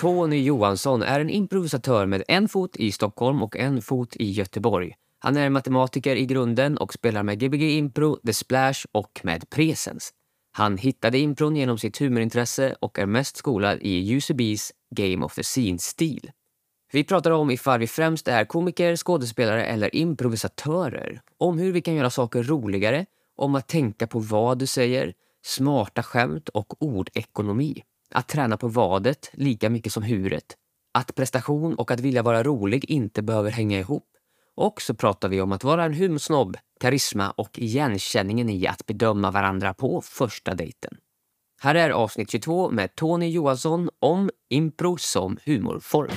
Tony Johansson är en improvisatör med en fot i Stockholm och en fot i Göteborg. Han är matematiker i grunden och spelar med Gbg Impro, The Splash och med Presens. Han hittade impron genom sitt humorintresse och är mest skolad i UCBs Game of the Scene-stil. Vi pratar om ifall vi främst är komiker, skådespelare eller improvisatörer. Om hur vi kan göra saker roligare, om att tänka på vad du säger, smarta skämt och ordekonomi. Att träna på vadet lika mycket som huret. Att prestation och att vilja vara rolig inte behöver hänga ihop. Och så pratar vi om att vara en humorsnobb, karisma och igenkänningen i att bedöma varandra på första dejten. Här är avsnitt 22 med Tony Johansson om impro som humorform.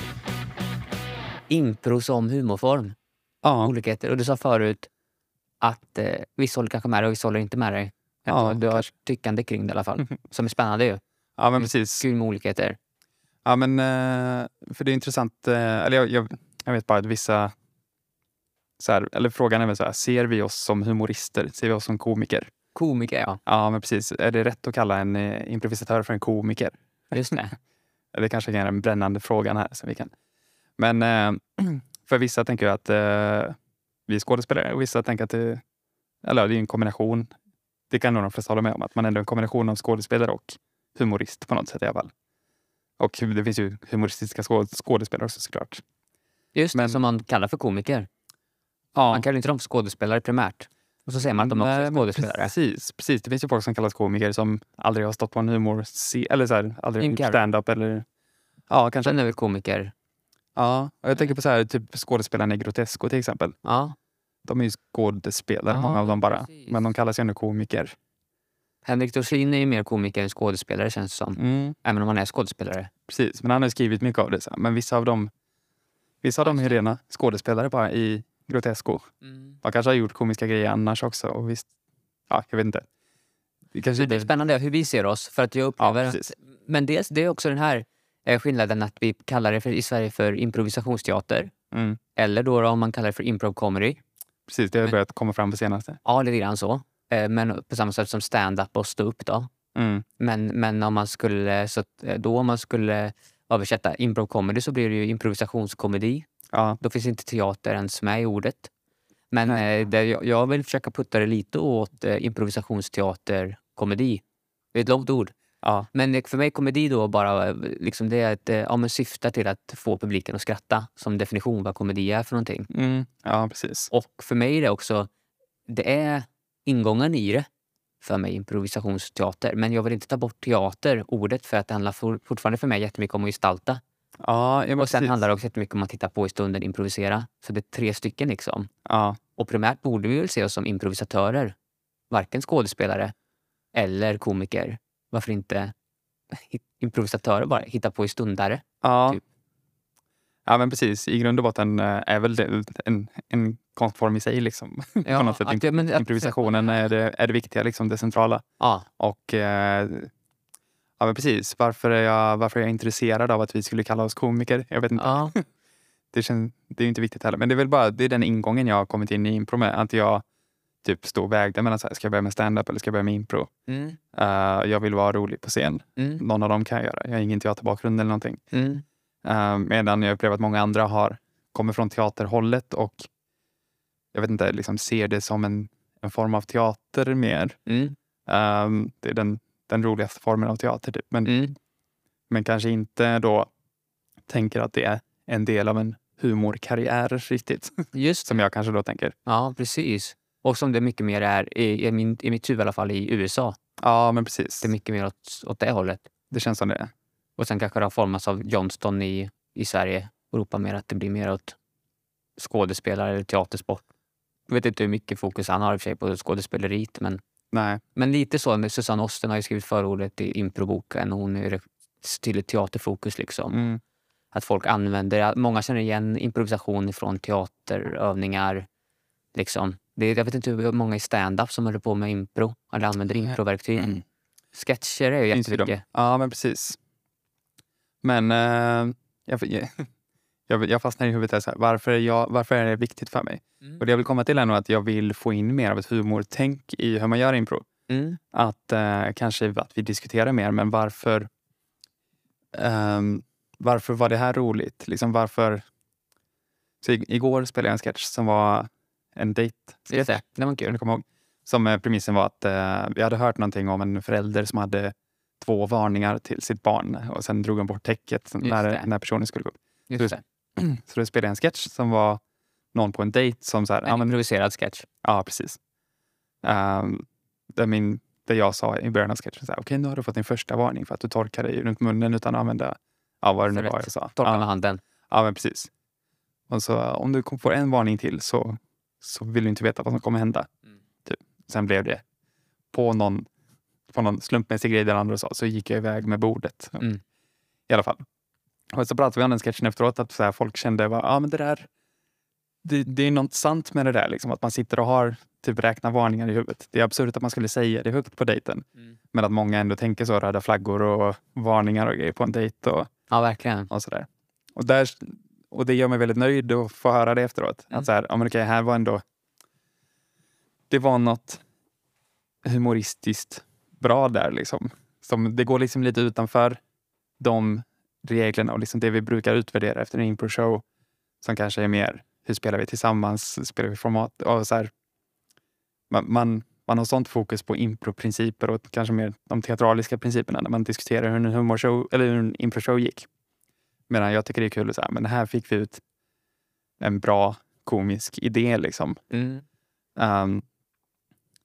Impro som humorform. Ja. Olikheter. Och du sa förut att eh, vissa håller kanske med dig och vissa håller inte med dig. Ja, du har kanske. tyckande kring det i alla fall. Som är spännande ju. Ja, men precis. Kul med olikheter. Ja, men, eh, för det är intressant. eh, Eller jag, jag, jag vet bara att vissa... Så här, eller frågan är väl så här, ser vi oss som humorister? Ser vi oss som komiker? Komiker, ja. Ja, men precis. Är det rätt att kalla en eh, improvisatör för en komiker? Just det. Det kanske är den brännande frågan här. Som vi kan. Men för vissa tänker jag att vi är skådespelare och vissa tänker att det, eller det är en kombination. Det kan nog de flesta hålla med om, att man ändå är en kombination av skådespelare och humorist på något sätt i alla fall. Och det finns ju humoristiska skå- skådespelare också såklart. Just det, Men- som man kallar för komiker. Ja, Man kallar inte dem för skådespelare primärt. Och så säger man att de också är skådespelare. Precis, precis. Det finns ju folk som kallas komiker som aldrig har stått på en humor eller så här, aldrig gjort stand-up eller Ja, kanske. Sen är väl komiker. Ja, och jag tänker på så här, typ skådespelarna i Grotesco till exempel. Ja. De är ju skådespelare, Ja, många av dem bara. precis. Men de kallas ju ändå komiker. Henrik Dorsin är ju mer komiker än skådespelare känns det som. Mm, Även om han är skådespelare. precis, men han har skrivit mycket av det. Så. Men vissa av dem Vissa av dem är rena skådespelare bara i Grotesco. De kanske har gjort komiska grejer annars också. Och visst, ja, jag vet inte. Det kanske Det är spännande hur vi ser oss. För att jag upplever precis. att, men dels, det är också den här eh, skillnaden att vi kallar det för, i Sverige för improvisationsteater. Mm, Eller då, då om man kallar det för improv comedy. precis, det har Men- börjat komma fram på senaste. Ja, lite grann så. Eh, Men på samma sätt som stand-up och stå-upp då. Mm, Men, men om man skulle, så eh, då om man skulle översätta improv comedy så blir det ju improvisationskomedi. ja, Då finns inte teater ens med i ordet. Men eh, det, jag, vill försöka putta det lite åt eh, improvisationsteater, komedi. Det är ett långt ord. ja, Men eh, för mig komedi då bara, liksom det är ett, ja, men syftar till att få publiken att skratta. Som definition vad komedi är för någonting. mm, ja, precis. Och för mig är det också, det är ingången i det för mig, improvisationsteater. Men jag vill inte ta bort teater, ordet, för att det handlar for, fortfarande för mig jättemycket om att gestalta. Ja, Och sen precis. handlar det också jättemycket om att titta på i stunden, improvisera. Så det är tre stycken liksom. Ja, Och primärt borde vi väl se oss som improvisatörer. Varken skådespelare eller komiker. Varför inte improvisatörer bara? Hitta på i stundare. ja. Typ. Ja, men precis. I grund och botten eh, är väl det en, en konstform i sig. Liksom. Ja, på något sätt. det- men Improvisationen är det, är det viktiga, liksom, det centrala. Ja, Och eh, ja, men precis. Varför är, jag, varför är jag intresserad av att vi skulle kalla oss komiker? Jag vet inte. ja, Det, känns, det är inte viktigt heller. Men det är väl bara det är den ingången jag har kommit in i impro med. Att jag typ stod och vägde mellan så här, ska jag börja med stand-up eller ska jag börja med impro? mm, Eh, jag vill vara rolig på scen. mm, Någon av dem kan jag göra. Jag har ingen teaterbakgrund eller någonting. mm, Uh, medan jag upplever att många andra har kommer från teaterhållet och jag vet inte, liksom ser det som en, en form av teater mer. mm, Ehm, det är den, den roligaste formen av teater. Typ. Men, mm. men kanske inte då tänker att det är en del av en humorkarriär riktigt. Just som jag kanske då tänker. Ja, precis. Och som det mycket mer är, i, i, min, i mitt huvud i alla fall, i USA. Ja, men precis. Det är mycket mer åt, åt det hållet. Det känns som det. Och sen kanske det har formats av Johnston i, i Sverige. Europa mer att det blir mer åt skådespelare eller teatersport. Jag vet inte hur mycket fokus han har i och för sig på skådespeleriet. Men, Nej. men lite så. Susanne Osten har ju skrivit förordet i improboken. och Hon är rätt tydligt teaterfokus. Liksom. Mm. Att folk använder, många känner igen improvisation från teaterövningar. Liksom. Det är, jag vet inte hur många i stand-up som håller på med impro eller använder improverktyg. Mm. Sketcher är ju jättemycket. Ja, men precis. Men eh, jag, jag, jag fastnar i huvudet här, så här varför, är jag, varför är det viktigt för mig? Mm. Och det jag vill komma till är nog att jag vill få in mer av ett humortänk i hur man gör impro. Mm. Att eh, kanske att vi diskuterar mer, men varför... ehm, varför var det här roligt? Liksom varför... Så igår spelade jag en sketch som var en dejt. Det, det var kul. ihåg? Som eh, premissen var att eh, vi hade hört någonting om en förälder som hade två varningar till sitt barn och sen drog han bort täcket när, när personen skulle gå upp. Just det. Så då spelade jag en sketch som var någon på en dejt som så här, ja, En men, improviserad sketch. ja precis. Um, där, min, där jag sa i början av sketchen, så okej nu har du fått din första varning för att du torkar dig runt munnen utan att använda, ja vad det nu var jag sa. Torka Ja. med handen. Ja, men precis. Och så om du får en varning till så, så vill du inte veta vad som kommer hända. Mm. Typ. Sen blev det på någon, på någon slumpmässig grej den andra sa, så gick jag iväg med bordet. Mm. I alla fall. Och så pratade vi om den sketchen efteråt, att så här, folk kände att ah, men det där det, det är något sant med det där, liksom, att man sitter och har typ räkna varningar i huvudet. Det är absurt att man skulle säga det högt på dejten, Mm. men att många ändå tänker så, röda flaggor och varningar och grejer på en dejt. Och, Ja, verkligen. och sådär. Och, där, och det gör mig väldigt nöjd att få höra det efteråt. Mm. Att så här, ja, men okej, här var ändå... Det var något humoristiskt bra där. Liksom. Som, det går liksom lite utanför de reglerna och liksom det vi brukar utvärdera efter en impro-show. Som kanske är mer, hur spelar vi tillsammans? Spelar vi format? Och så här, man, man, man har sånt fokus på improprinciper och kanske mer de teatraliska principerna när man diskuterar hur en humorshow eller hur en improshow gick. Medan jag tycker det är kul att säga, men här fick vi ut en bra komisk idé liksom. Mm. ehm,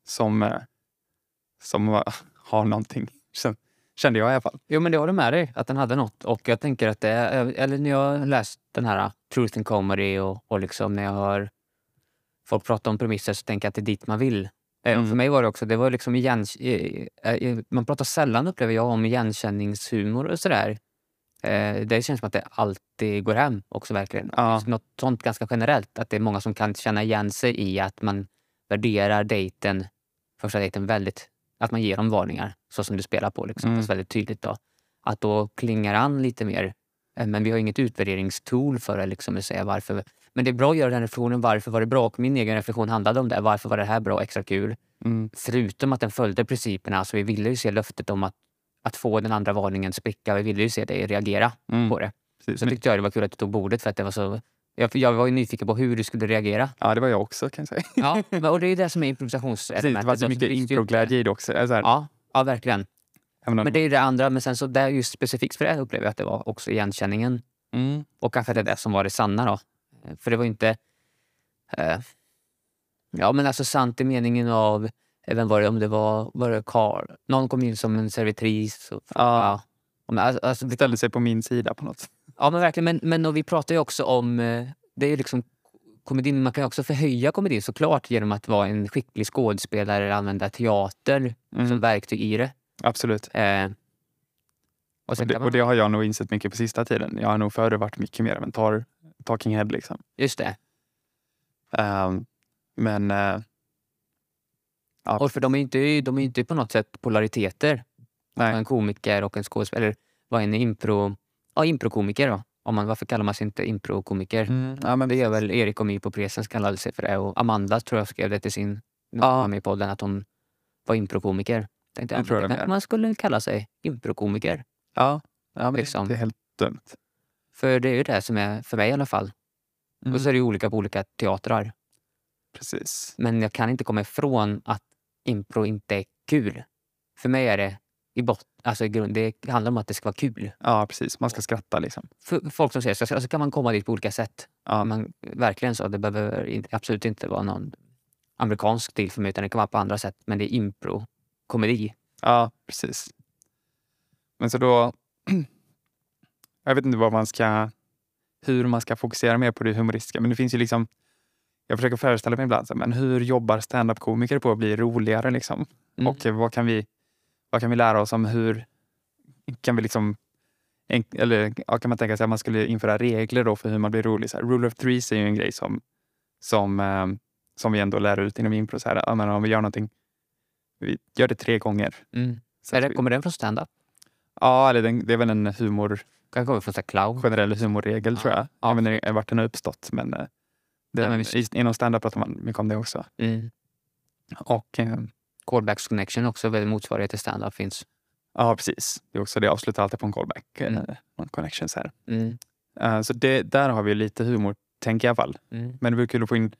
som, eh, som har någonting, kän- kände jag i alla fall. Jo, men det har du med dig, att den hade något. Och jag tänker att det, eller när jag har läst den här uh, Truth in Comedy och, och liksom när jag hör folk prata om premisser så tänker jag att det är dit man vill. Eh, Mm. För mig var det också, det var liksom igen, eh, eh, man pratar sällan upplever jag om igenkänningshumor och sådär. Det känns som att det alltid går hem också verkligen. Ja. Just Något sånt ganska generellt, att det är många som kan känna igen sig i att man värderar dejten, första dejten väldigt, att man ger dem varningar så som du spelar på liksom, Mm. fast väldigt tydligt då. Att då klingar an lite mer. Eh, Men vi har inget utvärderingstool för det liksom, att säga varför. Men det är bra att göra den reflektionen, varför var det bra? Och min egen reflektion handlade om det. Varför var det här bra och extra kul? Mm. Förutom att den följde principerna, alltså vi ville ju se löftet om att, att få den andra varningen spricka. Vi ville ju se dig reagera Mm. på det. Precis. Så tyckte jag det var kul att du tog bordet för att det var så... Jag, jag var ju nyfiken på hur du skulle reagera. Ja, det var jag också kan jag säga. Ja, men- och det är det som är Precis, det var så mycket improglädje i det också. Så här, Ja, ja, verkligen. Men det är det andra. Men sen så där just specifikt för det upplever jag att det var också igenkänningen. mm. Och kanske det är det som var det sanna då. För det var ju inte... Eh, ja men alltså sant i meningen av... Vem var det? Om det var, var det Carl? Någon kom in som en servitris. Och, Ja. Ja, alltså, alltså, Det ställde sig på min sida på något. Ja men verkligen. Men, men och vi pratar ju också om... eh, Det är ju liksom komedin. Man kan ju också förhöja komedin såklart genom att vara en skicklig skådespelare eller använda teater som Mm. verktyg i det. Absolut. Eh, och Och det, man, och det har jag nog insett mycket på sista tiden. Jag har nog förr varit mycket mer av en tar, talking head. Liksom. Just det. Ehm, men eh, Ja. Och för de är inte, de är inte på något sätt polariteter. nej. En komiker och en skådespelare. Eller vad är en impro... Ja, improkomiker då. Om man, varför kallar man sig inte improkomiker? Mm, ja, men Det gör väl Erik och My på Presens kallade sig för det. Och Amanda tror jag skrev det till sin... Ja. Med i podden att hon var improkomiker. Tänkte jag, tror det kanske man skulle kalla sig improkomiker. ja, ja men liksom. det är helt dumt. För det är ju det som är, för mig i alla fall. Mm. Och så är det ju olika på olika teatrar. Precis. Men jag kan inte komma ifrån att impro inte är kul. För mig är det i botten, alltså i grund, det handlar om att det ska vara kul. Ja, precis. Man ska skratta liksom. För folk som säger så, så kan man komma dit på olika sätt. Ja, Man, verkligen så. Det behöver absolut inte vara någon amerikansk stil för mig, utan det kan vara på andra sätt. Men det är impro, komedi. ja precis. Men så då... jag vet inte vad man ska... Hur man ska fokusera mer på det humoristiska. Men det finns ju liksom... Jag försöker föreställa mig ibland, så här, men hur jobbar stand-up-komiker på att bli roligare? Liksom? Mm. Och vad kan, vi, vad kan vi lära oss om hur kan vi liksom eller ja, kan man tänka sig att man skulle införa regler då för hur man blir rolig? Så här, rule of threes är ju en grej som, som, eh, som vi ändå lär ut inom impro. Så här, ja, men om vi gör någonting, vi gör det tre gånger. Mm. Är det, vi, kommer den från stand-up? ja, eller den, det är väl en humor, Kan komma från så clown? generell humorregel Ja. tror jag. Ja. Vet inte vart den har uppstått men, eh, det, Nej, men visst. i, inom stand-up pratar man mycket om det också. Mm. Och, eh, Callbacks connection också, väl motsvarighet till stand-up finns. Ja, precis. Det är också det avslutar alltid på en callback. Mm. Mm. Connections här. Mm. Eh, så det, där har vi lite humor, tänker jag i alla fall. Mm. Men det vore kul att få in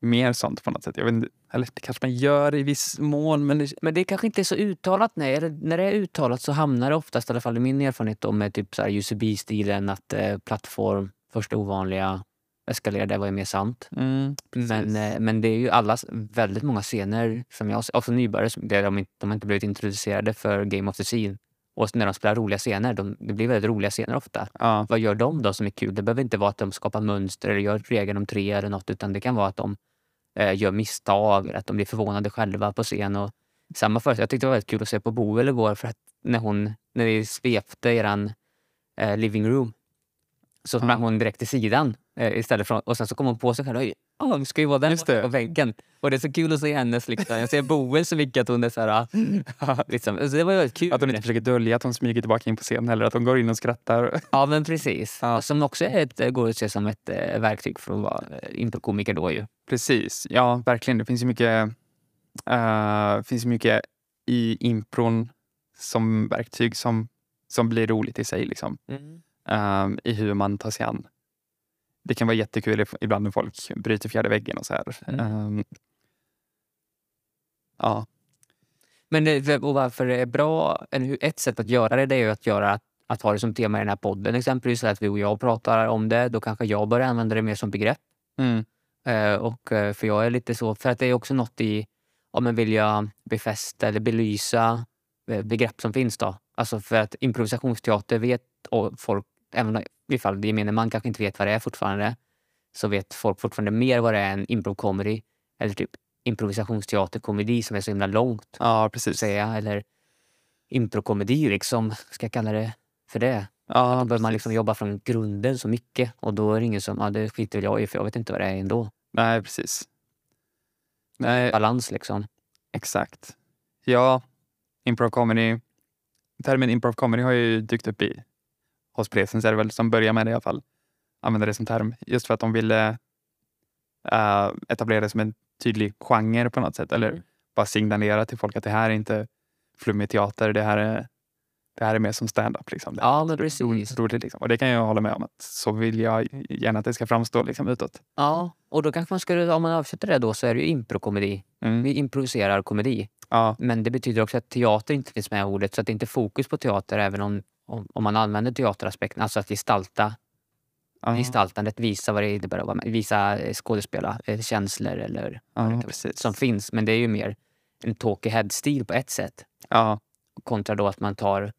mer sånt på något sätt. Jag vet inte, eller det kanske man gör i viss mån, men det, Men det kanske inte är så uttalat. Nej. När det är uttalat så hamnar det oftast, i alla fall i min erfarenhet, då, med typ UCB-stilen att eh, plattform, första ovanliga, eskalerar, det var ju mer sant. mm. Men, eh, men det är ju alla, väldigt många scener som jag också nybörjare, där de, inte, de har inte blivit introducerade för Game of the Scene. Och när de spelar roliga scener, de, det blir väldigt roliga scener ofta. ja, Vad gör de då som är kul? Det behöver inte vara att de skapar mönster eller gör regeln om tre eller något utan det kan vara att de eh, gör misstag att de blir förvånade själva på scen. Och samma för, jag tyckte det var väldigt kul att se på Boel igår för att när hon när vi svepte eran eh, living room så sprang Ja. hon direkt till sidan eh, istället för, och sen så kom hon på sig själv. Oj, oh, ska ju vara den på väggen. Och det är så kul att se hennes liksom. Jag ser Boel så mycket att hon är så här, ah, liksom. så det var väldigt kul. att hon inte försöker dölja att hon smyger tillbaka in på scenen eller att hon går in och skrattar. Ja, men precis. Ja. Som också är ett, går att se som ett eh, verktyg för att vara eh, improkomiker då ju. Precis, ja verkligen. Det finns ju mycket, eh, finns ju mycket i impron som verktyg som, som blir roligt i sig. Liksom. Eh, I hur man tar sig an. Det kan vara jättekul ibland när folk bryter fjärde väggen och så här. Mm. Eh, ja, Men det, och varför det är bra, ett sätt att göra det, det är ju att göra att ha det som tema i den här podden exempelvis. så Att vi och jag pratar om det, då kanske jag börjar använda det mer som begrepp. mm, Eh, och, eh, för jag är lite så, för att det är också något i, om man vill jag befästa eller belysa eh, begrepp som finns då. Alltså för att improvisationsteater vet folk, även ifall gemene man kanske inte vet vad det är fortfarande, så vet folk fortfarande mer vad det är än improv-comedy. Eller typ improvisationsteater-komedi som är så himla långt ja precis. säga. Eller improkomedi liksom, ska jag kalla det för det. Ja, Då behöver man liksom jobba från grunden så mycket och då är det ingen som, ja det skiter jag i för jag vet inte vad det är ändå. Nej, precis. Nej, Balans liksom. exakt. Ja, improv comedy. Termen improv comedy har ju dykt upp i hos Presens är det väl som börjar med det i alla fall. Använda det som term. Just för att de ville eh, etablera det som en tydlig genre på något sätt. Eller Mm. bara signalera till folk att det här är inte flummig teater. Det här är, det här är mer som stand-up. Liksom. Det är Ja men precis. roligt, liksom. Och det kan jag hålla med om. att Så vill jag gärna att det ska framstå liksom, utåt. Ja, och då kanske man skulle, om man översätter det då så är det ju improkomedi. Mm. Vi improviserar komedi. Ja, Men det betyder också att teater inte finns med i ordet så att det inte är fokus på teater även om, om, om man använder teateraspekten, alltså att gestalta ja, gestaltandet, visa vad det innebär att vara med, visa eh, skådespela, eh, känslor eller precis. som finns. Men det är ju mer en talkie head-stil på ett sätt. Ja, Kontra då att man tar...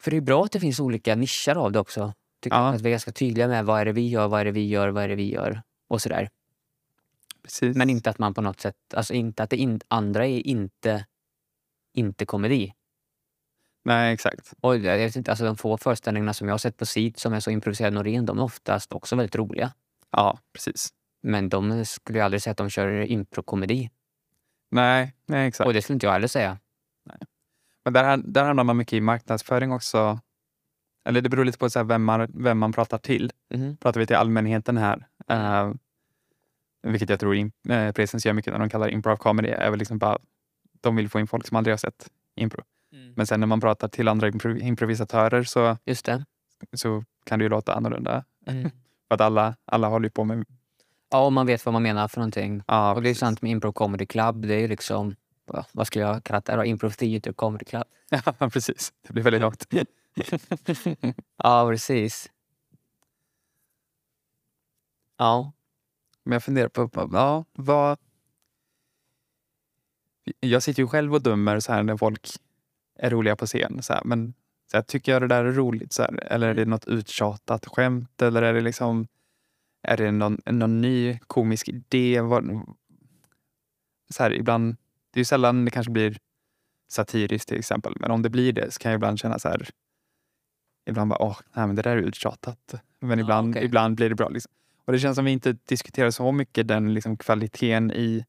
För det är bra att det finns olika nischer av det också. Tycker. Att vi är ganska tydliga med vad är det vi gör, vad är det vi gör, vad är det vi gör och sådär. precis. Men inte att man på något sätt, alltså inte att det in, andra är inte, inte komedi. Nej, exakt. Och jag vet inte, alltså de få föreställningarna som jag har sett på SID som är så improviserade och ren, de är oftast också väldigt roliga. Ja, precis. Men de skulle jag aldrig säga att de kör improkomedi. Nej, nej exakt. Och det skulle inte jag heller säga. Men där, där hamnar man mycket i marknadsföring också. Eller det beror lite på så vem, man, vem man pratar till. Mhm. Pratar vi till allmänheten här, eh, vilket jag tror in, eh, Presens gör mycket när de kallar improv comedy, är väl liksom bara de vill få in folk som aldrig har sett impro. Men sen när man pratar till andra impro, improvisatörer så, så kan det ju låta annorlunda. Mm. För att alla, alla håller ju på med... Ja, och man vet vad man menar för någonting. Ja, och det är precis. sant med Improv Comedy Club. Det är ju liksom, va, vad skulle jag kalla det? då? Improv Theater Comedy Club. Ja, precis. Det blir väldigt långt. ja, precis. Ja. Men jag funderar på, på- ja, vad... Jag sitter ju själv och dömer så här när folk är roliga på scen. Så här, men så här, tycker jag det där är roligt? Så här, eller är det något uttjatat skämt? Eller är det liksom... Är det någon, någon ny komisk idé? Så här, ibland, det är ju sällan det kanske blir satiriskt till exempel. Men om det blir det så kan jag ibland känna så här... Ibland bara, åh, nej, men det där är uttjatat. Men ibland, okej. ibland blir det bra. Liksom. Och det känns som vi inte diskuterar så mycket den liksom, kvaliteten i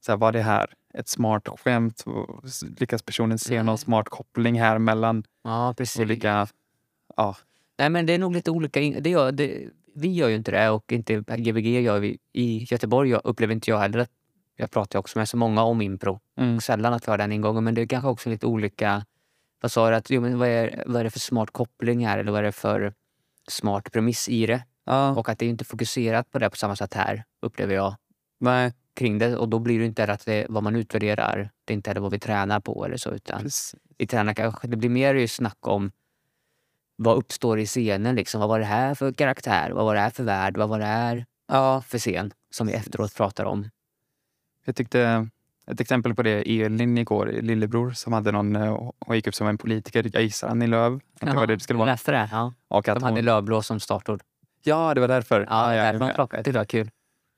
så här, vad det här ett smart skämt? Lyckas personen se Nej. någon smart koppling här mellan ja, precis. olika... Ja, Nej, men det är nog lite olika. Det gör, det, vi gör ju inte det och inte Gbg gör vi. I Göteborg jag upplever inte jag heller att jag pratar också med så många om impro. mm, Sällan att vi har den ingången, men det är kanske också lite olika Vad sa du? Att, jo, men vad, är, vad är det för smart koppling här? Eller vad är det för smart premiss i det? Ja, Och att det är inte fokuserat på det på samma sätt här, upplever jag, nej, kring det. Och då blir det inte att det är vad man utvärderar. Det är inte heller vad vi tränar på eller så. Utan precis. vi tränar kanske, det blir mer ju snack om vad uppstår i scenen. Liksom. Vad var det här för karaktär? Vad var det här för värld? Vad var det här Ja, för scen? Som vi efteråt pratar om. jag tyckte ett exempel på det Elin igår, lillebror, som hade någon, eh, hon gick upp som en politiker, jag gissar Annie Lööf. Att det var det det skulle vara. Läste det? Ja. Och att De hade hon, lärblå som startord. ja, det var därför. Ja, ja, därför de plockade. Jag tyckte det var kul.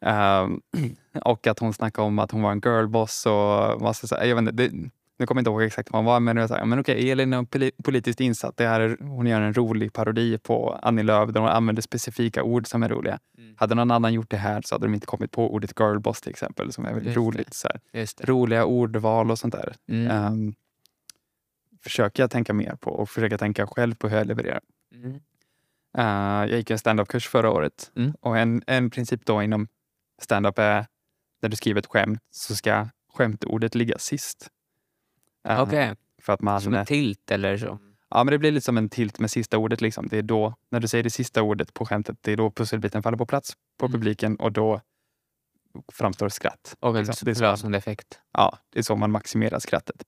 Ehm, och att hon snackade om att hon var en girlboss och massa så här, jag vet inte, det, nu kommer jag inte ihåg exakt vad hon var, men det var så här, men okej, Elin är poli- politiskt insatt. Det här är, hon gör en rolig parodi på Annie Lööf där hon använder specifika ord som är roliga. Mm. Hade någon annan gjort det här så hade de inte kommit på ordet girlboss till exempel, som är väldigt Just det. roligt. Så här. Roliga ordval och sånt där. Mm. Ehm, försöker jag tänka mer på och försöka tänka själv på hur jag levererar. Mm. Eh, jag gick en stand-up-kurs förra året Mm. och en, en princip då inom stand-up är när du skriver ett skämt så ska skämtordet ligga sist. Eh, Okej, För att man, som en tilt eller så. ja, men det blir lite som en tilt med sista ordet. Liksom. Det är då, när du säger det sista ordet på skämtet, det är då pusselbiten faller på plats på Mm. publiken och då framstår skratt. Och en Liksom, det är så- förlösande effekt. Ja, det är så man maximerar skrattet.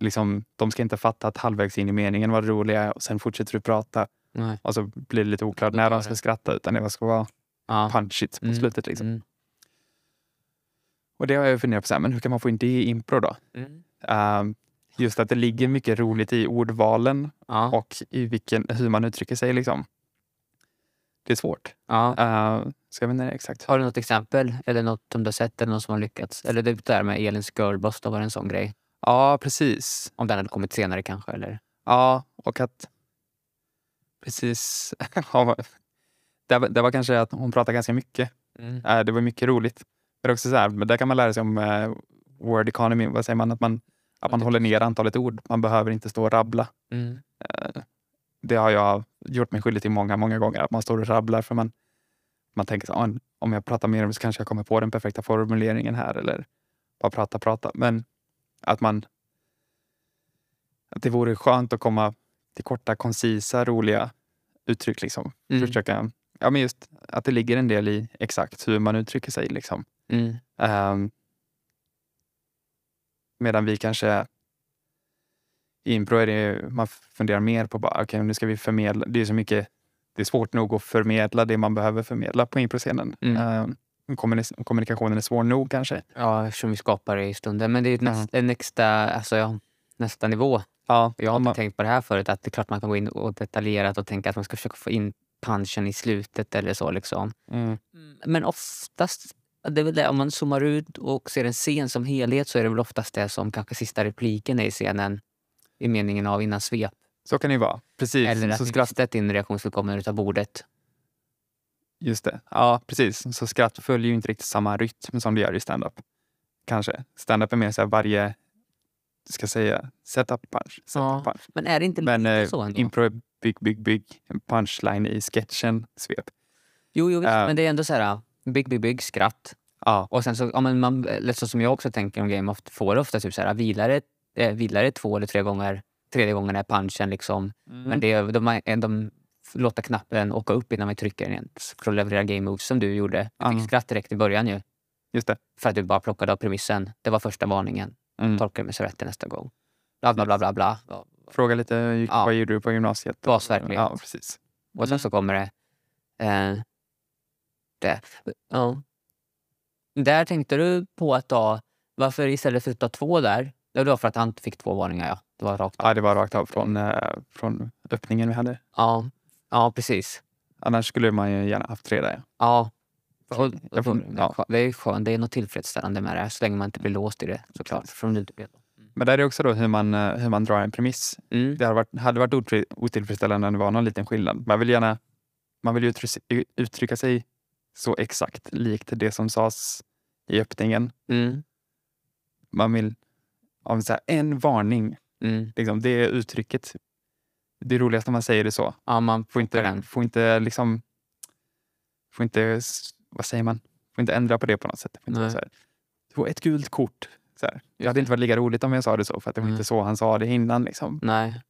Liksom, de ska inte fatta att halvvägs in i meningen vad det roliga och sen fortsätter du prata Nej. och så blir det lite oklart när de ska skratta utan det ska vara Ja. punchigt på Mm. slutet. Liksom. Mm. Och det har jag funderat på, så här, men hur kan man få in det i impro då? Mm. Ehm, just att det ligger mycket roligt i ordvalen Ja. och i vilken, hur man uttrycker sig. Liksom. Det är svårt. ja. Uh, ska jag veta exakt? Har du något exempel? Eller något som du har sett eller någon som har lyckats? Eller det där med Elins girlboss, då var det en sån grej. Ja, precis. Om den hade kommit senare kanske? Eller? Ja, och att... Precis. Det, var, det var kanske att hon pratade ganska mycket. Mm. Eh, det var mycket roligt. Men också så här, men där kan man lära sig om eh, word economy. Vad säger man? Att man, att man håller ner antalet ord. Man behöver inte stå och rabbla. Mm. Eh, det har jag gjort mig skyldig till många, många gånger. Att man står och rabblar för man, man tänker så, "Ah, om jag pratar mer så kanske jag kommer på den perfekta formuleringen här eller bara prata, prata. Men att man att det vore skönt att komma till korta, koncisa, roliga uttryck. Liksom. Mm. Försöka, ja, men just att det ligger en del i exakt hur man uttrycker sig. Liksom. Mm. Ehm, medan vi kanske i impro är det, man funderar mer på bara, okej nu ska vi förmedla. Det är så mycket, det är svårt nog att förmedla det man behöver förmedla på improscenen. Mm. Kommunis- kommunikationen är svår nog kanske. Ja, eftersom vi skapar det i stunden. Men det är näst, en extra, alltså, ja, nästa nivå. Ja, Jag har inte man, tänkt på det här förut, att det är klart man kan gå in och detaljerat och tänka att man ska försöka få in punchen i slutet eller så. Liksom. mm, Men oftast, det är väl det, om man zoomar ut och ser en scen som helhet så är det väl oftast det som kanske sista repliken är i scenen i meningen av innan svep. så kan det ju vara. Precis. Eller att så vi skratt, visste att din reaktion skulle komma utav bordet. just det. Ja, precis. Så skratt följer ju inte riktigt samma rytm som det gör i stand-up. Kanske. Stand-up är mer så här varje, du ska säga, setup punch. Setup Ja. punch. Men är det inte Men lite eh, så ändå? impro är bygg, bygg, bygg. En punchline i sketchen, svep. Jo, jo visst, äh, men det är ändå så här, big, big, big, skratt. Ja, Och sen så, ja, men man, så som jag också tänker om game, ofta, får ofta typ så här, vilar det, eh, vilar det två eller tre gånger, tredje gången är punchen liksom. Mm. Men det, är- de, de, de låter knappen åka upp innan man trycker den igen för att leverera game moves som du gjorde. Du fick Ja. skratt direkt i början ju. just det. För att du bara plockade av premissen. Det var första varningen. Mm. Tolka mig så rätt nästa gång. Bla, bla, bla, bla, bla. Fråga lite, Ja. vad gjorde du på gymnasiet? Basverklighet. Ja, precis. Och sen så kommer det... Eh, det. Ja. Där tänkte du på att ta... Varför istället för att ta två där? Det var för att han fick två varningar, ja. Det var rakt av. Ja, det var rakt av från, eh, från öppningen vi hade. Ja, ja precis. Annars skulle man ju gärna haft tre där. Ja. Och, får- ja. Det är skönt. Det är något tillfredsställande med det, så länge man inte blir låst i det såklart. Från det. Men där är också då hur man, eh, hur man drar en premiss. Mm. Det hade varit, hade varit otillfredsställande om det var någon liten skillnad. Man vill gärna man vill uttrycka, uttrycka sig så exakt likt det som sades i öppningen. Mm. Man vill, om så här, en varning, Mm. liksom, det är uttrycket. Det är roligast om man säger det så. Ja, man Får inte, får inte liksom, får inte, vad säger man? Får inte ändra på det på något sätt. Får så här, du får ett gult kort. Så här. Det hade inte varit lika roligt om jag sa det så, för att det var Mm. inte så han sa det innan. Liksom. Nej.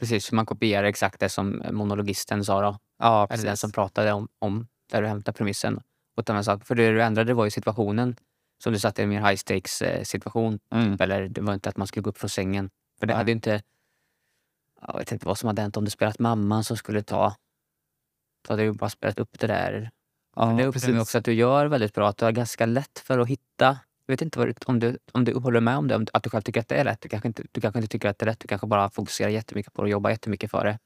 Precis, man kopierar exakt det som monologisten sa då. Ja, Eller den precis. som pratade om, om där du hämtar premissen. Och sak. För det du ändrade var ju situationen. Som du satte i en mer high stakes eh, situation. Mm. Eller det var inte att man skulle gå upp från sängen. För det Nej. hade ju inte... Jag vet inte vad som hade hänt om du spelat mamman som skulle ta... Då hade du bara spelat upp det där. Ja, det upplever jag också att du gör väldigt bra. Att du har ganska lätt för att hitta... Jag vet inte vad, om, du, om du håller med om det. Om, att du själv tycker att det är lätt. Du kanske, inte, du kanske inte tycker att det är lätt. Du kanske bara fokuserar jättemycket på det och jobbar jättemycket för det.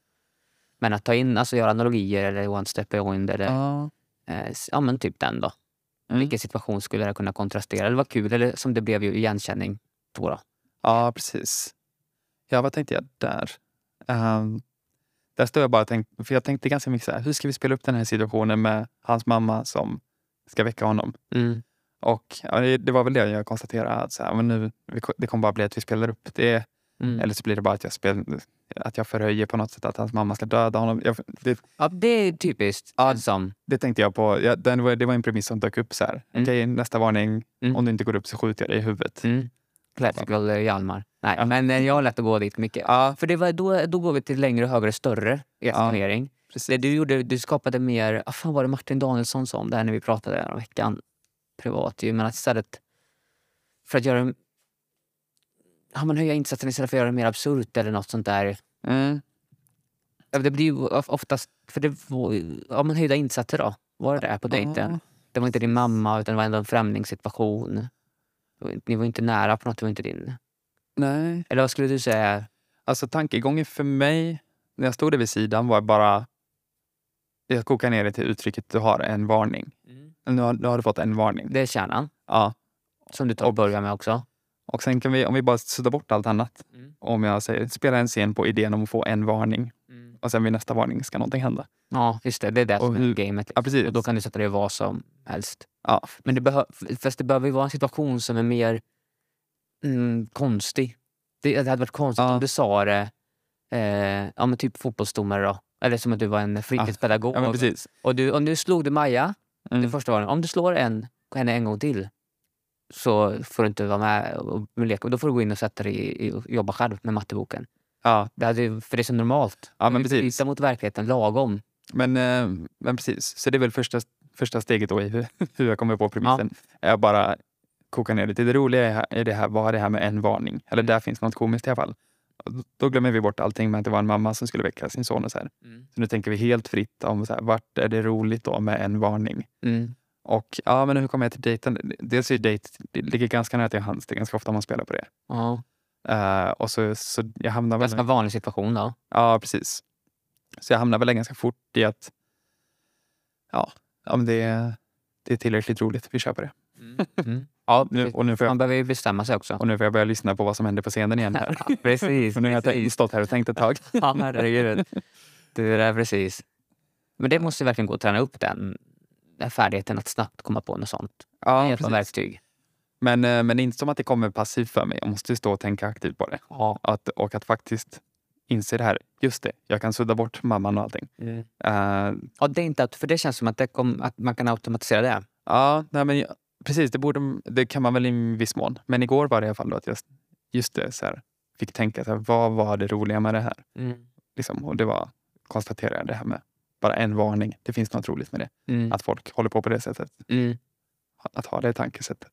Men att ta in, alltså göra analogier eller one step beyond eller Ja. eh, ja, men typ den då. Mm. Vilken situation skulle det kunna kontrastera? Eller vad kul, eller som det blev ju igenkänning då. då. ja, precis. Ja, vad tänkte jag där? Ehm, där stod jag bara och tänkte, för jag tänkte ganska mycket så här, hur ska vi spela upp den här situationen med hans mamma som ska väcka honom? Mm. Och ja, det, det var väl det jag konstaterade, att så här, men nu, det kommer bara bli att vi spelar upp det, Mm. eller så blir det bara att jag, spel, att jag förhöjer på något sätt att hans mamma ska döda honom. Jag, det, Ja, det är typiskt. Ja. Som, det tänkte jag på, ja, den var, det var en premiss som dök upp så här. Mm. Okej, nästa varning, Mm. om du inte går upp så skjuter jag dig i huvudet. mm. Classical eh, Hjalmar. Nej, Ja. men eh, jag har lätt att gå dit mycket. Ja, För det var, då, då går vi till längre, högre, större exponering. precis. Det du gjorde, du skapade mer, ah, fan var det Martin Danielsson sa om det här när vi pratade om veckan privat ju, men att istället för att göra Ja, men höja insatsen istället för att göra det mer absurt eller något sånt där. Mm. Ja, Det blir ju of- oftast, för det var ja men höjda insatser då. Var det där på dejten? Ja. Det var inte din mamma utan det var ändå en främlingssituation. Ni var inte nära på något, det var inte din... Nej. Eller vad skulle du säga? Alltså tankegången för mig när jag stod där vid sidan var bara... Jag kokar ner det till uttrycket du har en varning. Nu har, nu har du fått en varning. Det är kärnan, Ja. som du tar och börjar med också. Och sen kan vi, om vi bara suddar bort allt annat. Om jag säger, spela en scen på idén om att få en varning och sen vid nästa varning ska någonting hända. Ja, just det. Det är det som Och är hur- gamet. Ja, precis. Och då kan du sätta det i vad som helst. Ja. Men det, behö- fast det behöver ju vara en situation som är mer mm, konstig. Det, det hade varit konstigt Ja. om du sa det, eh, ja men typ fotbollsdomare då. Eller som att du var en fritidspedagog. Ja, men precis. och du, om du slog du Maja, Mm. det första gången. Om du slår en, henne en gång till så får du inte vara med och och leka. Då får du gå in och sätta dig i, i, och jobba själv med matteboken. Ja, Det hade, för det är så normalt. Ja, men precis. bryter mot verkligheten lagom. men, eh, men precis. Så det är väl första, första steget då i hur, hur jag kommer på premissen. Jag bara kokar ner det till det roliga är det här, vad är det här med en varning? Eller Mm. där finns något komiskt i alla fall. Då- glömmer vi bort allting med att det var en mamma som skulle väcka sin son. Och så här. Så nu tänker vi helt fritt om så här, vart är det roligt då med en varning? Mm. Och ja, men hur kommer jag till dejten? Dels är dejt, det ligger ganska nära till hands. Det är ganska ofta man spelar på det. Ja. Eh, och så, så jag hamnar väl... Ganska vanlig situation då. Ja, precis. Så jag hamnar väl ganska fort i att ja, men det, är- det är tillräckligt roligt. Vi kör på det. Mm. Ja, Nu, och, nu får man jag, behöver ju bestämma sig också. och nu får jag börja lyssna på vad som händer på scenen igen. Här. Ja, precis. För nu har jag stått här och tänkt ett tag. Ja, herregud. Det är precis. Men det måste verkligen gå att träna upp den den färdigheten att snabbt komma på något sånt. Ja, Med hjälp av verktyg. Men, eh, men inte som att det kommer passivt för mig. Jag måste stå och tänka aktivt på det. Ja. Att, och att faktiskt inse det här. Just det, jag kan sudda bort mamman och allting. Mm. Eh, ja, det är inte att, för det känns som att, kom, att man kan automatisera det. ja, nej, men jag- precis. Det, borde, det kan man väl i viss mån. Men igår var det i alla fall att jag just det, så här, fick tänka så här, vad var det roliga med det här? Mm. Liksom, och det var, konstaterade jag det här med bara en varning. Det finns något roligt med det. Mm. Att folk håller på på det sättet. Mm. Att ha det tankesättet.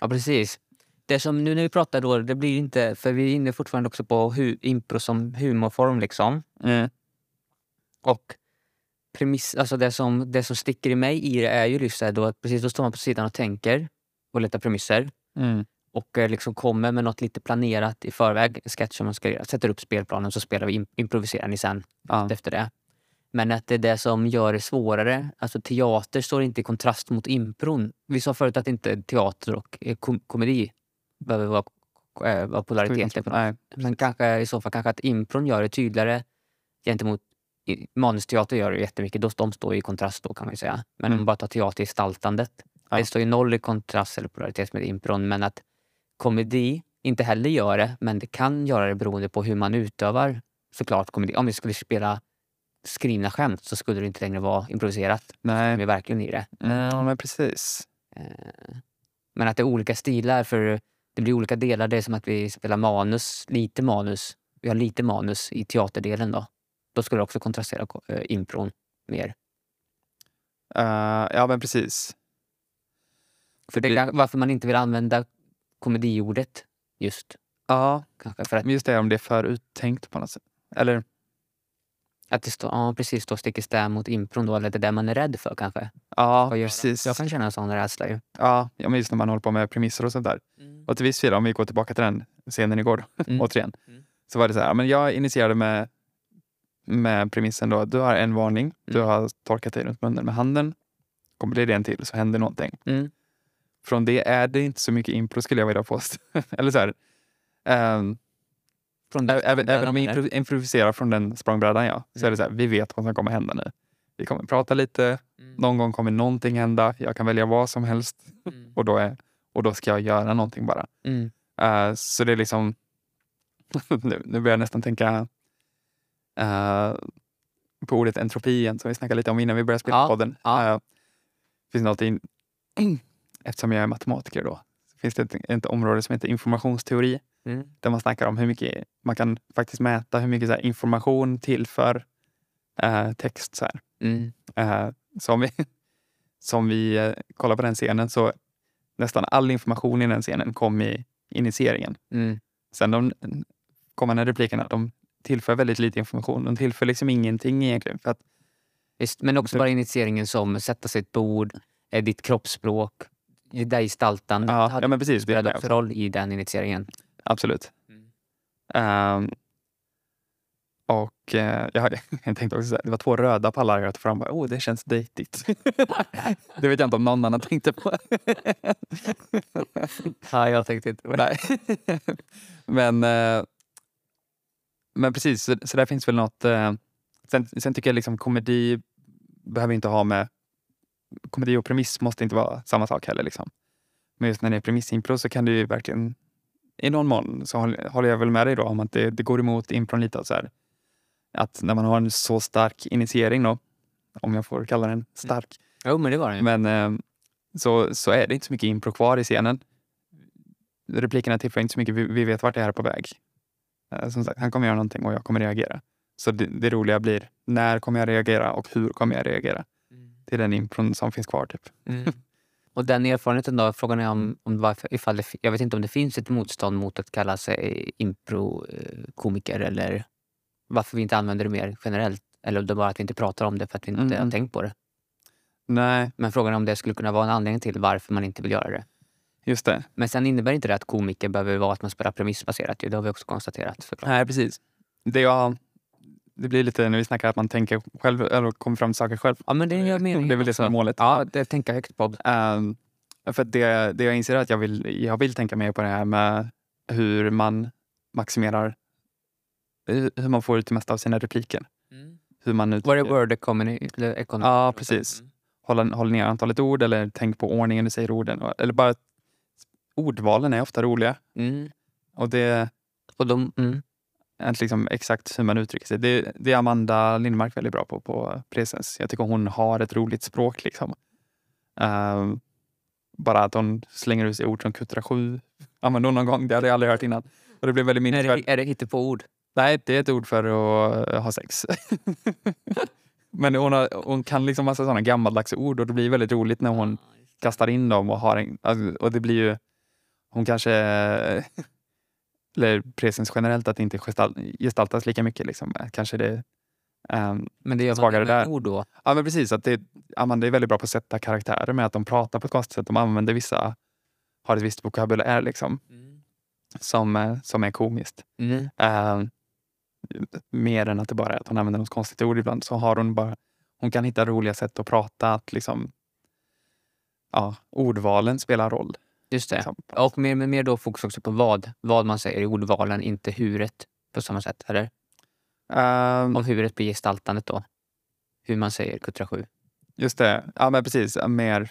Ja, precis. Det som nu när vi pratar då, det blir inte, för vi är inne fortfarande också på hu, impro som humorform liksom. Och premiss, alltså det som, det som sticker i mig i det är ju just det då att precis då står man på sidan och tänker och letar premisser Mm. och eh, liksom kommer med något lite planerat i förväg, en sketch som man ska göra. Sätter upp spelplanen så spelar vi, im- improviserar ni sen Ja. efter det. Men att det är det som gör det svårare. Alltså teater står inte i kontrast mot impron. Vi sa förut att inte teater och eh, kom komedi behöver vara, på Nej, Men kanske i så fall kanske att impron gör det tydligare gentemot manusteater gör det jättemycket. Då, de står i kontrast då kan man säga. Men om Mm. man bara tar teatergestaltandet. Ja. Det står ju noll i kontrast eller polaritet med impron. Men att komedi inte heller gör det, men det kan göra det beroende på hur man utövar såklart komedi. Om vi skulle spela skrivna skämt så skulle det inte längre vara improviserat. Vi nej. är verkligen i det. Ja, men precis. Eh, Men att det är olika stilar för det blir olika delar. Det är som att vi spelar manus, lite manus. Vi har lite manus i teaterdelen då. Då skulle det också kontrastera uh, impron mer. Uh, ja men precis. För det, det, varför man inte vill använda komediordet just. Ja, kanske för att, just det om det är för uttänkt på något sätt. Eller? Att det står, ja, precis, står stick i stäv mot impron då, eller det där man är rädd för kanske. Ja, precis. Jag kan känna en sån rädsla ju. Ja, ja men just när man håller på med premisser och sånt där. Mm. Och till viss del, om vi går tillbaka till den scenen igår, mm. återigen. Mm. Så var det så här, men jag initierade med, med premissen då, du har en varning, du mm. har torkat dig runt munnen med handen. Kommer det en till så händer någonting. Mm. Från det är det inte så mycket impro skulle jag vilja påstå. Eller så här, um, från även, även om vi improviserar från den språngbrädan, ja, så är det så här, vi vet vad som kommer hända nu. Vi kommer prata lite, mm. någon gång kommer någonting hända, jag kan välja vad som helst mm. och, då är, och då ska jag göra någonting bara. Mm. Uh, så det är liksom, nu, nu börjar jag nästan tänka uh, på ordet entropi igen som vi snackade lite om innan vi började spela ja. podden. Ja. Uh, finns något in, eftersom jag är matematiker då, så finns det ett, ett område som heter informationsteori. Mm. Där man snackar om hur mycket man kan faktiskt mäta hur mycket så information tillför eh, text. Så, här. Mm. Eh, så om vi, som vi eh, kollar på den scenen så nästan all information i den scenen kom i initieringen. Mm. Sen de kommande replikerna, de tillför väldigt lite information. De tillför liksom ingenting egentligen. För att, Visst, men också bara initieringen som sätta sig ett bord, ditt kroppsspråk, det där gestaltandet ja, ja, men precis, spelade också roll i den initieringen. Absolut. Mm. Um, och uh, jag, hade, jag tänkte också att det var två röda pallar jag tog fram. Oh, det känns dejtigt. det vet jag inte om någon annan tänkte på. Nej, jag tänkte inte på det. men, uh, men precis, så, så där finns väl något. Uh, sen, sen tycker jag liksom komedi behöver inte ha med... Komedi och premiss måste inte vara samma sak heller. Liksom. Men just när det är premissimpro så kan det ju verkligen i någon mån så håller jag väl med dig då om att det, det går emot impron lite. Så här. Att när man har en så stark initiering då, om jag får kalla den stark. Mm. Jo, men det var den Men eh, så, så är det inte så mycket impro kvar i scenen. Replikerna tillför inte så mycket. Vi, vi vet vart det är på väg. Eh, som sagt, han kommer göra någonting och jag kommer reagera. Så det, det roliga blir, när kommer jag reagera och hur kommer jag reagera? Mm. Det är den impron som finns kvar. Typ. Mm. Och den erfarenheten då, frågan är om, om varför, ifall det, jag vet inte om det finns ett motstånd mot att kalla sig impro-komiker eller varför vi inte använder det mer generellt. Eller om det bara att vi inte pratar om det för att vi inte mm. har tänkt på det. Nej. Men frågan är om det skulle kunna vara en anledning till varför man inte vill göra det. Just det. Men sen innebär inte det att komiker behöver vara att man spelar premissbaserat. Det har vi också konstaterat. Såklart. Nej, precis. Det, jag, det blir lite när vi snackar att man tänker själv, eller kommer fram till saker själv. Ja, men det, är det är väl det som är målet. Ja, det tänker högt på. Um, för det, det jag inser är att jag vill, jag vill tänka mer på det här med hur man maximerar hur man får ut det mesta av sina repliker. Mm. Hur man Var det word economy? Ja, precis. Mm. Hålla, hålla ner antalet ord eller tänk på ordningen du säger orden. Eller bara ordvalen är ofta roliga. Mm. Och det... Och de, mm. Att liksom exakt hur man uttrycker sig. Det, det är Amanda Lindmark väldigt bra på på Presens. Jag tycker hon har ett roligt språk. Liksom. Uh, bara att hon slänger ut sig ord som kuttra sju. Använde hon någon gång. Det hade jag aldrig hört innan. Och det blev väldigt är det, är det hittepå-ord? Nej, det är ett ord för att ha sex. Men hon, har, hon kan liksom massa sådana gammaldags ord och det blir väldigt roligt när hon kastar in dem och har en, alltså, och det blir ju, hon kanske, eller presens generellt, att det inte gestaltas lika mycket. Liksom. Kanske det um, Men det gör svagare man med ord då? Ja, men precis. Att det, Amanda är väldigt bra på att sätta karaktärer med att de pratar på ett konstigt sätt. De använder vissa, har ett visst vokabulär liksom. Mm. Som, eh, som är komiskt. Mm. Uh, mer än att det bara är att hon använder något konstigt ord ibland, så har hon bara hon kan hitta roliga sätt att prata. Att liksom, ja, ordvalen spelar roll. Just det. Liksom. Och mer, mer då fokus också på vad, vad man säger i ordvalen, inte huret på samma sätt, eller? Um, Om huret blir gestaltandet då. Hur man säger kuttra sju. Just det. Ja, men precis. Mer,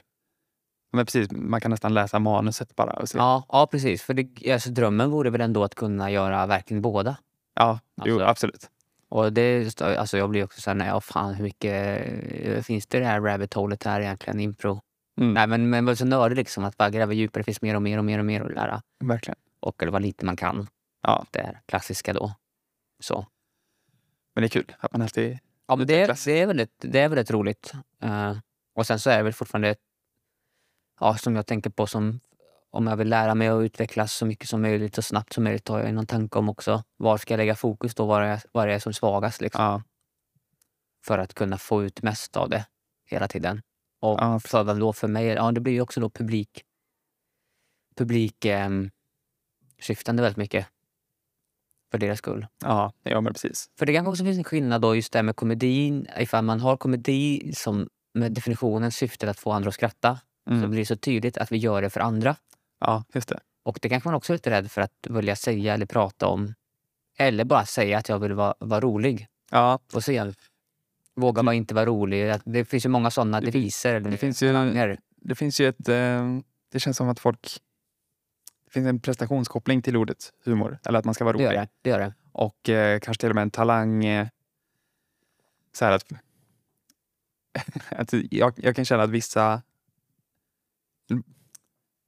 men precis. Man kan nästan läsa manuset bara. Och se. Ja, ja, precis. För det, alltså, drömmen vore väl ändå att kunna göra verkligen båda. Ja, alltså, jo, absolut. Och det, alltså jag blir också såhär, nej, fan hur mycket finns det det här rabbit holet här egentligen, impro? Mm. Nej, men, men var så nördig liksom, att bara gräva djupare. Det finns mer och mer och mer och mer att lära. Verkligen. Och eller vad lite man kan. Ja. Det är klassiska då. Så. Men det är kul att man alltid... Ja, men det, är, det, är väldigt, det är väldigt roligt. Eh, och sen så är det väl fortfarande, ja, som jag tänker på som om jag vill lära mig att utvecklas så mycket som möjligt så snabbt som möjligt har jag någon tanke om också. Var ska jag lägga fokus då? Var är, var är jag som svagast? Liksom, Ja. För att kunna få ut mest av det hela tiden. Och Ja, för, då för mig, ja det blir ju också då publik publik ehm, syftande väldigt mycket. För deras skull. Ja, ja men precis. För det kanske också finns en skillnad då just det med komedin. Ifall man har komedi som med definitionen syftet att få andra att skratta så Mm. blir det så tydligt att vi gör det för andra. Ja, just det. Och det kanske man också är lite rädd för att vilja säga eller prata om. Eller bara säga att jag vill vara, vara rolig. Ja, Och se. Våga bara inte vara rolig. Det finns ju många sådana Det- deviser. Det finns ju, genrer. det finns ju ett... Eh, det känns som att folk... Det finns en prestationskoppling till ordet humor. Eller att man ska vara Det gör rolig. det. det, gör det. Och eh, kanske till och med en talang. Eh, så att, att jag, jag kan känna att vissa...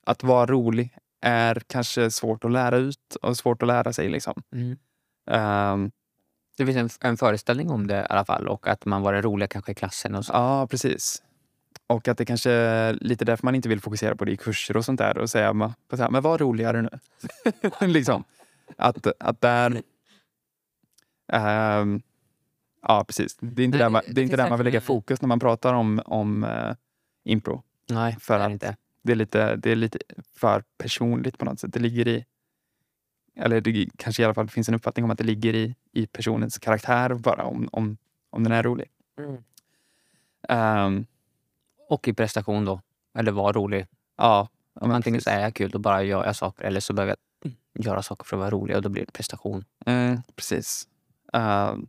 Att vara rolig är kanske svårt att lära ut och svårt att lära sig. Liksom. Mm. Ehm, Det finns en, en föreställning om det i alla fall. Och att man var den roliga kanske i klassen. Och så. ja, precis. Och att det kanske är lite därför man inte vill fokusera på det i kurser och sånt där. Och säga, men, var roligare nu. liksom. Att, att där... ehm, ja, precis. Det är inte Nej, där man, det är inte där man vill lägga fokus när man pratar om, om eh, impro. Nej, För det är inte. Det är, lite, det är lite för personligt på något sätt. Det ligger i... Eller det kanske i alla fall finns en uppfattning om att det ligger i, i personens karaktär bara om, om, om den är rolig. Ehm, Och i prestation då. Eller vara rolig. ja, ja, Antingen så är jag kul och bara gör jag saker. Eller så behöver jag göra saker för att vara rolig och då blir det prestation. Mm, precis. Ehm,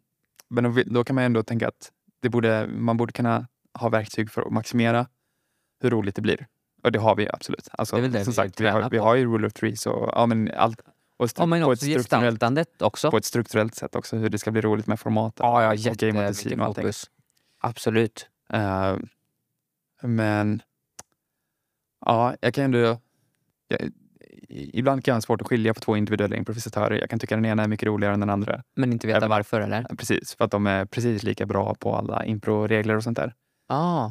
men då, då kan man ändå tänka att det borde, man borde kunna ha verktyg för att maximera hur roligt det blir. Och det har vi absolut. Alltså, Det det som vi sagt, vi har, vi har ju rule of threes och ja, men allt. Och Ja, men också gestaltandet också. på ett strukturellt sätt också, hur det ska bli roligt med formatet. Ja, ja jättemycket fokus. Absolut. Ehm, men ja, jag kan ändå... Jag, ibland kan jag ha svårt att skilja på två individuella improvisatörer. Jag kan tycka den ena är mycket roligare än den andra. Men inte veta Även- varför eller? Precis, för att de är precis lika bra på alla improregler och sånt där. Ah.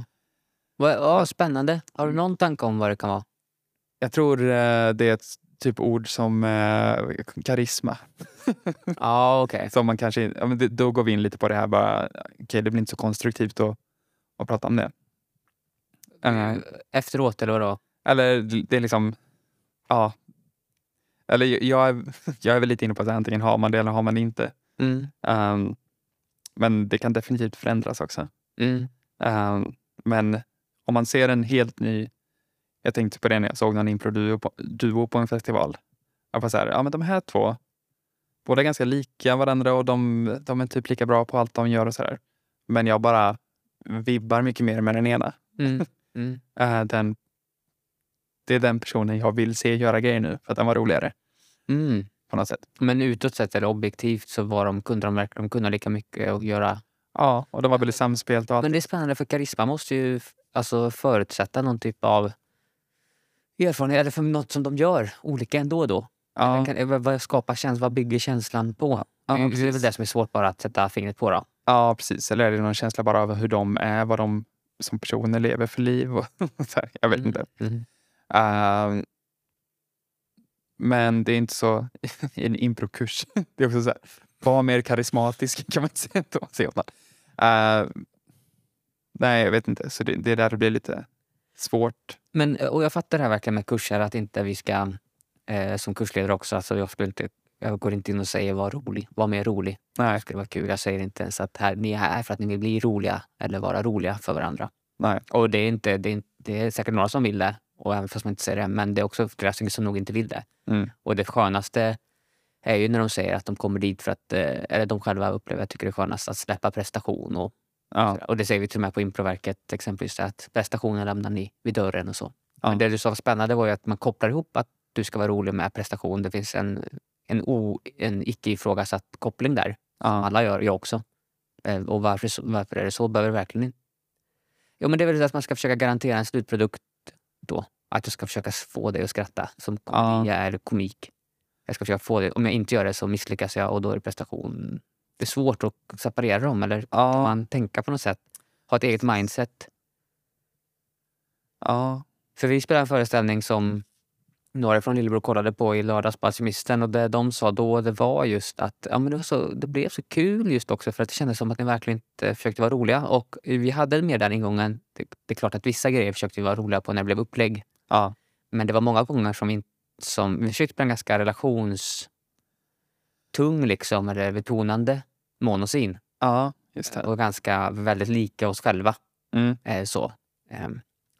Ja, spännande. Har du någon tanke om vad det kan vara? Jag tror eh, det är ett typ ord som eh, karisma. Ja, okej. Som man kanske, ja, men det, då går vi in lite på det här bara, okej det blir inte så konstruktivt att, att prata om det. Eh, Efteråt eller vadå? eller det är liksom, ja. Eller jag är, jag är väl lite inne på att antingen har man det eller har man det inte. Mm. Ehm, men det kan definitivt förändras också. Mm. Ehm, men om man ser en helt ny... Jag tänkte på det när jag såg någon improduo på, duo på en festival. Jag var så här, ja men de här två, båda är ganska lika varandra och de, de är typ lika bra på allt de gör och sådär. Men jag bara vibbar mycket mer med den ena. Mm. Mm. Eh, den, det är den personen jag vill se göra grejer nu för att den var roligare Mm. på något sätt. Men utåt sett eller objektivt så var de, kunde de verkligen kunna lika mycket och göra... Ja, och de var väldigt samspelt och allt. Men det är spännande för karisma måste ju alltså, förutsätta någon typ av erfarenhet eller för något som de gör olika ändå då. ja, Kan, vad- skapar känslan? Vad bygger känslan på? ja, det är väl det som är svårt bara att sätta fingret på då. ja, precis. Eller är det någon känsla bara av hur de är, vad de som personer lever för liv? Och jag vet Mm. inte. Mm. Ehm, men det är inte så i en improkurs. Det är också så här, var mer karismatisk kan man inte säga. Då. Ehm, nej, jag vet inte. Så det, det är där det blir lite svårt. Men, eh, och jag fattar det här verkligen med kurser, att inte vi ska, eh, som kursledare också, alltså jag, skulle inte, jag går inte in och säger var rolig, var mer rolig. Nej, Det skulle vara kul. Jag säger inte ens att här, ni är här för att ni vill bli roliga eller vara roliga för varandra. nej. Och det är, inte, det är, det är säkert några som vill det, och även fast man inte säger det, men det är också flera som nog inte vill det. Mm. Och det skönaste är ju när de säger att de kommer dit för att, eh, eller de själva upplever, jag tycker det är skönast att släppa prestation. Och, Ja, och det säger vi till och med på improverket exempelvis, att prestationen lämnar ni vid dörren och så. Ja. Men det du sa var spännande var ju att man kopplar ihop att du ska vara rolig med prestation. Det finns en, en, o, en icke ifrågasatt koppling där. ja, Alla gör, jag också. Eh, Och varför, varför är det så? Behöver det verkligen inte? Jo, men det är väl att man ska försöka garantera en slutprodukt då. Att jag ska försöka få dig att skratta som Ja. komedi är komik. Jag ska försöka få det. Om jag inte gör det så misslyckas jag och då är det prestation. Det är svårt att separera dem eller Ja, man tänka på något sätt. Ha ett eget mindset. ja, För vi spelade en föreställning som några från Lillebror kollade på i lördags på Alkemisten och det de sa då det var just att ja, men det, så, det blev så kul just också för att det kändes som att ni verkligen inte försökte vara roliga. Och vi hade med den ingången. Det, det är klart att vissa grejer försökte vi vara roliga på när det blev upplägg. ja, Men det var många gånger som vi, som, vi försökte på en ganska relationstung liksom, eller betonande monosin. ja, just det. Och ganska väldigt lika oss själva. Mm. Eh, så, eh,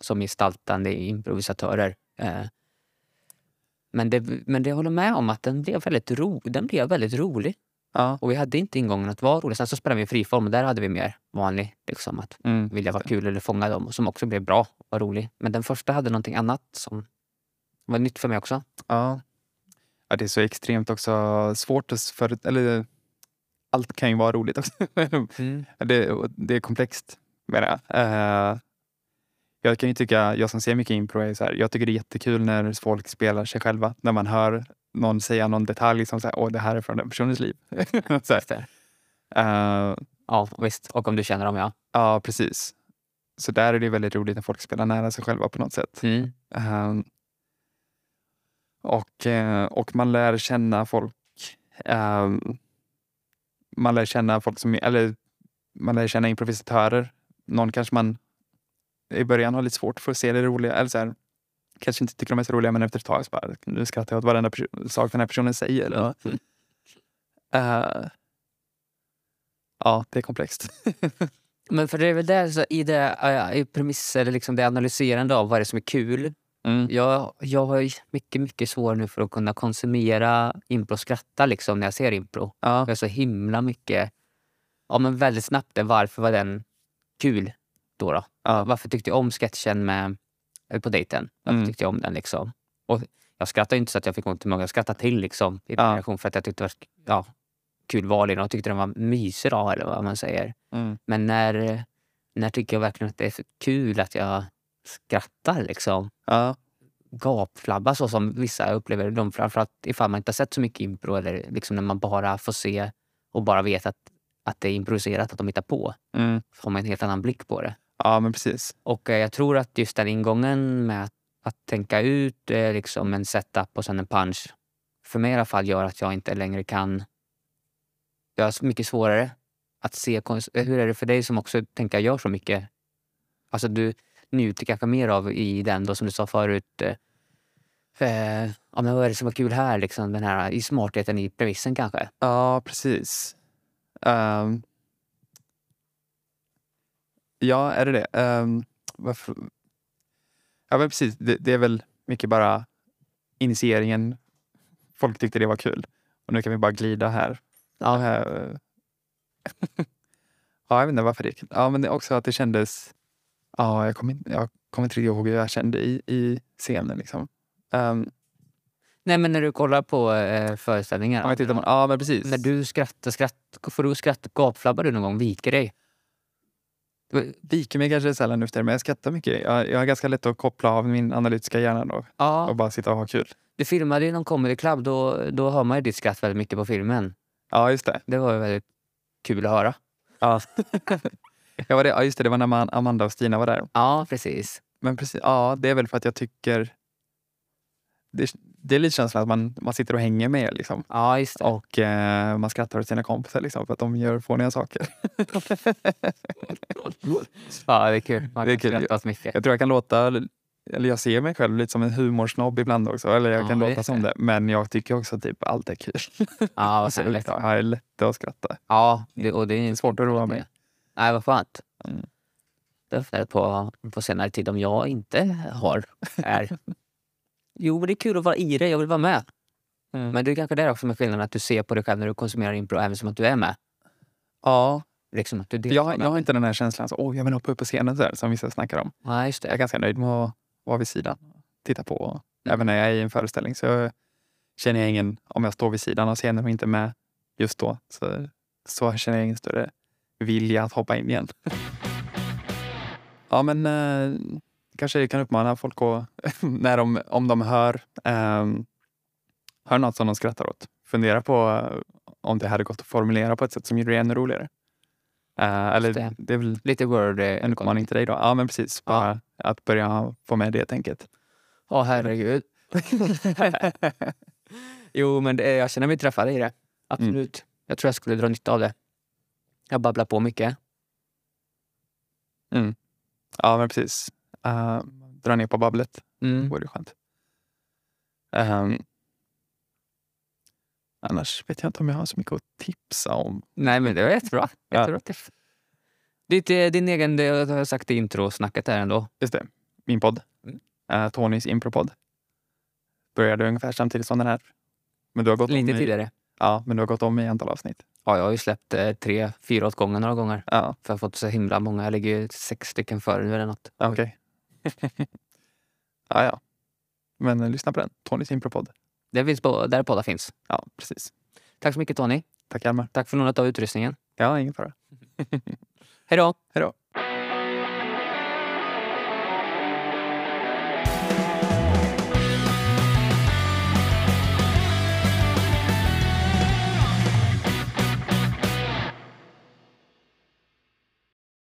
som gestaltande improvisatörer. Eh, men, det, men det håller med om att den blev väldigt, ro, den blev väldigt rolig. Ja, Och vi hade inte ingången att vara rolig. Sen så spelade vi i friform och där hade vi mer vanlig, liksom att mm. vilja vara kul eller fånga dem. Som också blev bra och rolig. Men den första hade någonting annat som var nytt för mig också. ja. Ja. Det är så extremt också svårt att för, eller allt kan ju vara roligt också. det, och det är komplext menar jag. Eh, jag kan ju tycka, jag som ser mycket impro, är så här, jag tycker det är jättekul när folk spelar sig själva. När man hör någon säga någon detalj som säger åh det här är från den personens liv. så det. Eh, Ja, visst. Och om du känner dem, ja. ja, precis. Så där är det väldigt roligt när folk spelar nära sig själva på något sätt. Mm. Eh, och, eh, och man lär känna folk. eh, man lär känna folk som, eller man lär känna improvisatörer. Någon kanske man i början har lite svårt för att se det roliga. Eller så här, kanske inte tycker de är så roliga men efter ett tag så bara, nu skrattar jag åt varenda sak den här personen säger. Eller, Eh, ja, det är komplext. Men för det är väl där, så i det äh, i premisser, liksom det analyserande av vad det är som är kul. Mm. Jag, jag har mycket, mycket svårare nu för att kunna konsumera impro och skratta liksom, när jag ser impro. Ja, Jag är så himla mycket... Ja, men väldigt snabbt, varför var den kul då? då? ja, Varför tyckte jag om sketchen med, eh, på dejten? Varför Mm. tyckte jag om den? liksom? Och jag skrattade inte så att jag fick ont i magen. Jag skrattade till liksom, i Ja. reaktion för att jag tyckte det var ja, kul val och tyckte den var mysig eller vad man säger. mm. Men när, när tycker jag verkligen att det är kul att jag skrattar liksom? ja, Gapflabba så som vissa upplever dem. Framförallt ifall man inte har sett så mycket impro eller liksom när man bara får se och bara vet att, att det är improviserat, att de hittar på. mm. Så får man en helt annan blick på det. ja, men precis. Och eh, jag tror att just den ingången med att, att tänka ut eh, liksom en setup och sen en punch för mig i alla fall gör att jag inte längre kan... Jag har mycket svårare att se... eh, Hur är det för dig som också tänker gör så mycket? Alltså du njuter kanske mer av i den då som du sa förut. Eh, ja, men vad är det som var kul här? Liksom, den här i smartheten i premissen kanske? Ja, precis. Ehm. ja, är det det? Um, varför? Ja, men precis. Det, det är väl mycket bara initieringen. Folk tyckte det var kul. Och nu kan vi bara glida här. Ja. Eh, ja, jag vet inte varför det är. Ja, men det är också att det kändes... Ja, jag kommer inte, jag kommer inte riktigt ihåg hur jag kände i, i scenen. Liksom. Um, Nej, men när du kollar på eh, föreställningar. ja, tittar på, ja, men precis. När du skrattar, skratt, får du skratta, gapflabbar du någon gång? Viker dig? viker mig kanske sällan efter, men jag skrattar mycket. Jag, jag har ganska lätt att koppla av min analytiska hjärna då, Ja. och bara sitta och ha kul. Du filmade ju någon comedy club, då, då hör man ju ditt skratt väldigt mycket på filmen. Ja, just det. Det var ju väldigt kul att höra. Ja, jag var det. Ja, just det. Det var när man, Amanda och Stina var där. Ja, precis. Men precis, ja, det är väl för att jag tycker... Det, det är lite känslan att man, man sitter och hänger med liksom. Ja, just det. Och eh, man skrattar åt sina kompisar liksom, för att de gör fåniga saker. Ja, det är kul. Man Det är kan kul, skratta åt mycket. Jag tror jag kan låta, eller jag ser mig själv lite som en humorsnobb ibland också. Eller jag Ja, kan låta som det. Men jag tycker också typ allt är kul. Ja, vad härligt. jag har lätt att skratta. Ja, det, och det är Det är svårt att roa mig. Nej, vad skönt. Mm. Det är på, på senare tid om jag inte har är... Jo, men det är kul att vara i det. Jag vill vara med. Mm. Men det är kanske där också med skillnaden att du ser på dig själv när du konsumerar impro även som att du är med. Ja, Liksom att du jag, deltar jag med. har inte den här känslan så, åh, jag vill hoppa upp på scenen här, som vissa snackar om. Nej, just Jag är det. ganska nöjd med att vara vid sidan. Titta på. Även när jag är i en föreställning så känner jag ingen, om jag står vid sidan av scenen och inte med just då, så, så känner jag ingen större vilja att hoppa in igen. ja men eh, kanske kan uppmana folk att, när de, om de hör, um, hör något som de skrattar åt, fundera på uh, om det hade gått att formulera på ett sätt som gjorde det ännu roligare. Uh, eller det. det. är väl Lite word... en uppmaning till dig då. Ja, men precis. Bara att börja få med det tänket. Ja, herregud. jo, men det, jag känner mig träffad i det. Absolut. Jag tror jag skulle dra nytta av det. Jag babblar på mycket. Mm. Ja, men precis. Uh, dra ner på babblet. Mm. vore skönt. Um, annars vet jag inte om jag har så mycket att tipsa om. Nej, men det var jättebra. Ja. jättebra tips. Ditt, eh, din egen, det har jag sagt i introsnacket där ändå. Just det, min podd. Mm. Uh, Tonys impropodd. Började ungefär samtidigt som den här. Men du har gått, Lite tidigare. Ja, men du har gått om i antal avsnitt. Ja, jag har ju släppt eh, tre, fyra åt gången några gånger. Ja, För jag har fått så himla många. Jag ligger ju sex stycken före nu eller något. okej. ja, ja. Men uh, lyssna på den. Tonys impropodd. Det finns på, där poddar finns. Ja, precis. Tack så mycket Tony. Tack Hjalmar. Tack för lånet av utrustningen. Ja, ingen fara. Hej då! Hej då.